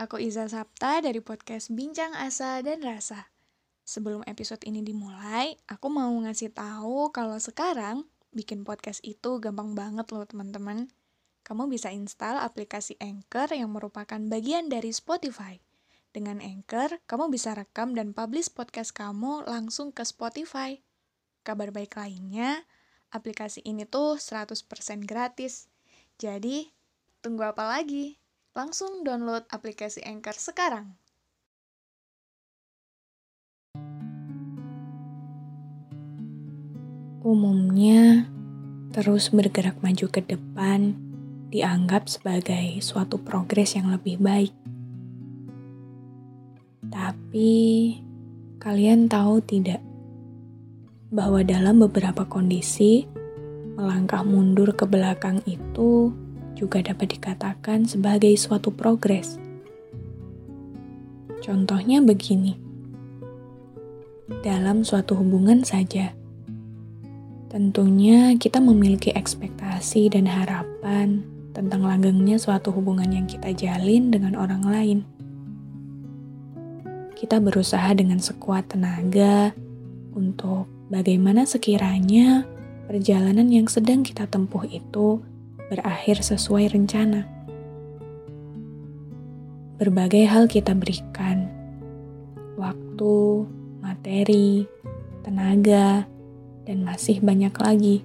Aku Iza Sapta dari podcast Bincang Asa dan Rasa. Sebelum episode ini dimulai, aku mau ngasih tahu kalau sekarang bikin podcast itu gampang banget loh teman-teman. Kamu bisa install aplikasi Anchor yang merupakan bagian dari Spotify. Dengan Anchor, kamu bisa rekam dan publish podcast kamu langsung ke Spotify. Kabar baik lainnya, aplikasi ini tuh 100% gratis. Jadi, tunggu apa lagi? Langsung download aplikasi Anchor sekarang. Umumnya, terus bergerak maju ke depan dianggap sebagai suatu progres yang lebih baik. Tapi, kalian tahu tidak bahwa dalam beberapa kondisi, melangkah mundur ke belakang itu juga dapat dikatakan sebagai suatu progres. Contohnya begini, dalam suatu hubungan saja, tentunya kita memiliki ekspektasi dan harapan tentang langgengnya suatu hubungan yang kita jalin dengan orang lain. Kita berusaha dengan sekuat tenaga untuk bagaimana sekiranya perjalanan yang sedang kita tempuh itu berakhir sesuai rencana. Berbagai hal kita berikan, waktu, materi, tenaga, dan masih banyak lagi.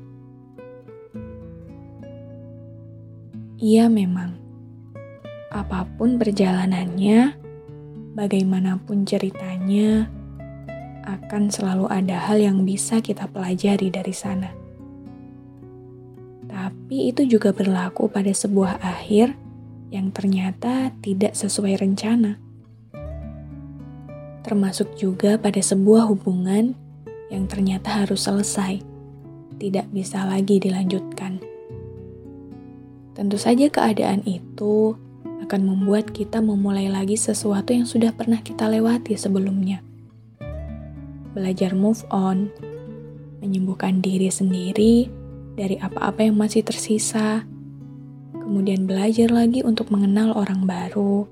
Iya, memang apa pun perjalanannya, bagaimanapun ceritanya, akan selalu ada hal yang bisa kita pelajari dari sana tapi itu juga berlaku pada sebuah akhir yang ternyata tidak sesuai rencana. Termasuk juga pada sebuah hubungan yang ternyata harus selesai, tidak bisa lagi dilanjutkan. Tentu saja keadaan itu akan membuat kita memulai lagi sesuatu yang sudah pernah kita lewati sebelumnya. Belajar move on, menyembuhkan diri sendiri, dari apa-apa yang masih tersisa, kemudian belajar lagi untuk mengenal orang baru,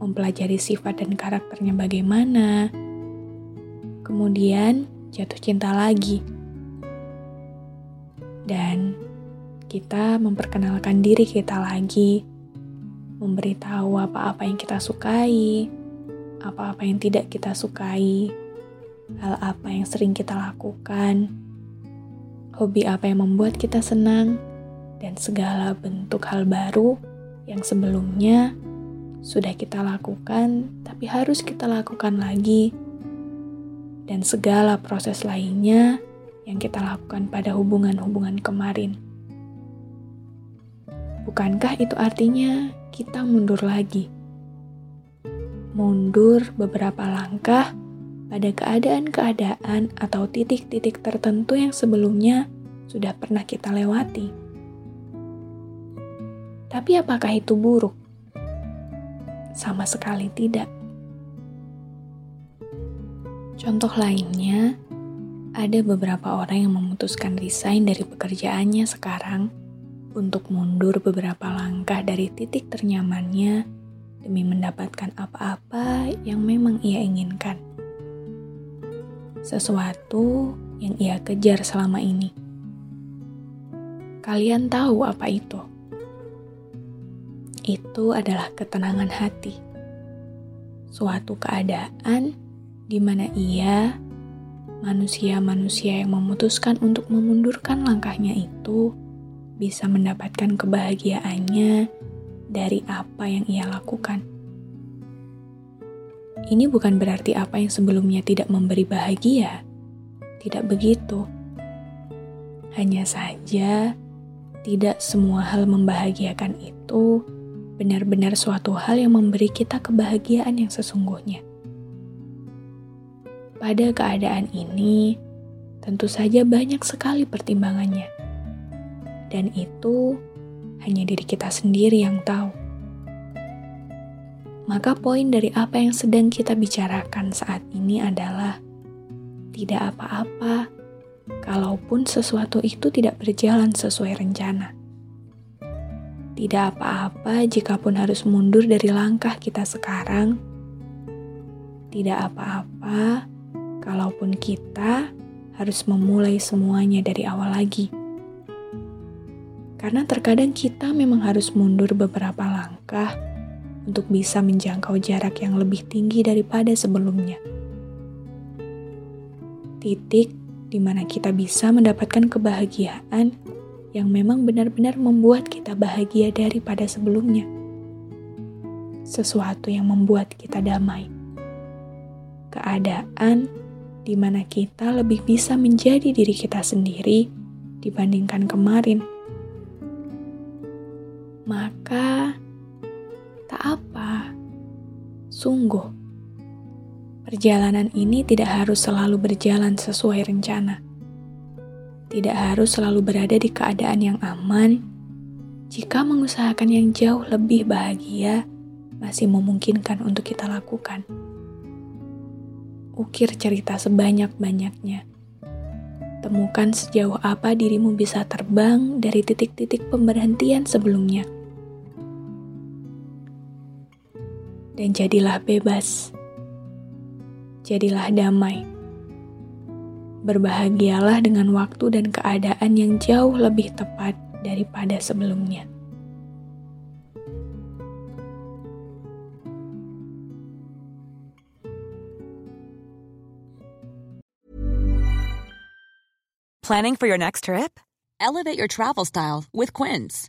mempelajari sifat dan karakternya bagaimana, kemudian jatuh cinta lagi, dan kita memperkenalkan diri kita lagi, memberitahu apa-apa yang kita sukai, apa-apa yang tidak kita sukai, hal apa yang sering kita lakukan hobi apa yang membuat kita senang, dan segala bentuk hal baru yang sebelumnya sudah kita lakukan, tapi harus kita lakukan lagi, dan segala proses lainnya yang kita lakukan pada hubungan-hubungan kemarin. Bukankah itu artinya kita mundur lagi? Mundur beberapa langkah pada keadaan-keadaan atau titik-titik tertentu yang sebelumnya sudah pernah kita lewati. Tapi apakah itu buruk? Sama sekali tidak. Contoh lainnya, ada beberapa orang yang memutuskan resign dari pekerjaannya sekarang untuk mundur beberapa langkah dari titik ternyamannya demi mendapatkan apa-apa yang memang ia inginkan sesuatu yang ia kejar selama ini. Kalian tahu apa itu? Itu adalah ketenangan hati, suatu keadaan di mana ia, manusia-manusia yang memutuskan untuk memundurkan langkahnya itu, bisa mendapatkan kebahagiaannya dari apa yang ia lakukan. Ini bukan berarti apa yang sebelumnya tidak memberi bahagia. Tidak begitu. Hanya saja, tidak semua hal membahagiakan itu benar-benar suatu hal yang memberi kita kebahagiaan yang sesungguhnya. Pada keadaan ini, tentu saja banyak sekali pertimbangannya, dan itu hanya diri kita sendiri yang tahu. Maka, poin dari apa yang sedang kita bicarakan saat ini adalah tidak apa-apa kalaupun sesuatu itu tidak berjalan sesuai rencana. Tidak apa-apa jikapun harus mundur dari langkah kita sekarang. Tidak apa-apa kalaupun kita harus memulai semuanya dari awal lagi. Karena terkadang kita memang harus mundur beberapa langkah untuk bisa menjangkau jarak yang lebih tinggi daripada sebelumnya. Titik di mana kita bisa mendapatkan kebahagiaan yang memang benar-benar membuat kita bahagia daripada sebelumnya. Sesuatu yang membuat kita damai. Keadaan di mana kita lebih bisa menjadi diri kita sendiri dibandingkan kemarin. Maka. Sungguh, perjalanan ini tidak harus selalu berjalan sesuai rencana. Tidak harus selalu berada di keadaan yang aman. Jika mengusahakan yang jauh lebih bahagia, masih memungkinkan untuk kita lakukan. Ukir cerita sebanyak-banyaknya. Temukan sejauh apa dirimu bisa terbang dari titik-titik pemberhentian sebelumnya dan jadilah bebas. Jadilah damai. Berbahagialah dengan waktu dan keadaan yang jauh lebih tepat daripada sebelumnya. Planning for your next trip? Elevate your travel style with Quince.